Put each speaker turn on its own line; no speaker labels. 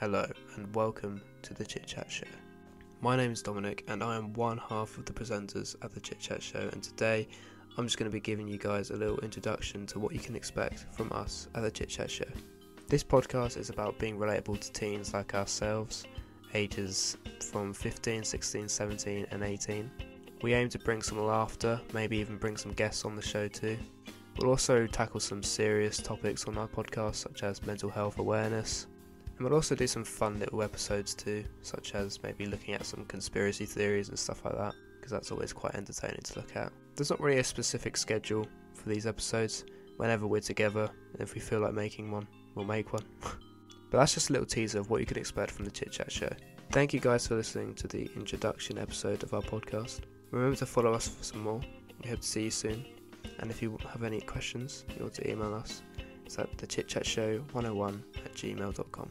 Hello, and welcome to the Chit Chat Show. My name is Dominic, and I am one half of the presenters at the Chit Chat Show. And today, I'm just going to be giving you guys a little introduction to what you can expect from us at the Chit Chat Show. This podcast is about being relatable to teens like ourselves, ages from 15, 16, 17, and 18. We aim to bring some laughter, maybe even bring some guests on the show too. We'll also tackle some serious topics on our podcast, such as mental health awareness. And we'll also do some fun little episodes too, such as maybe looking at some conspiracy theories and stuff like that, because that's always quite entertaining to look at. There's not really a specific schedule for these episodes. Whenever we're together, and if we feel like making one, we'll make one. but that's just a little teaser of what you can expect from the Chit Chat Show. Thank you guys for listening to the introduction episode of our podcast. Remember to follow us for some more. We hope to see you soon. And if you have any questions, you want to email us. It's at the chitchatshow101 at gmail.com.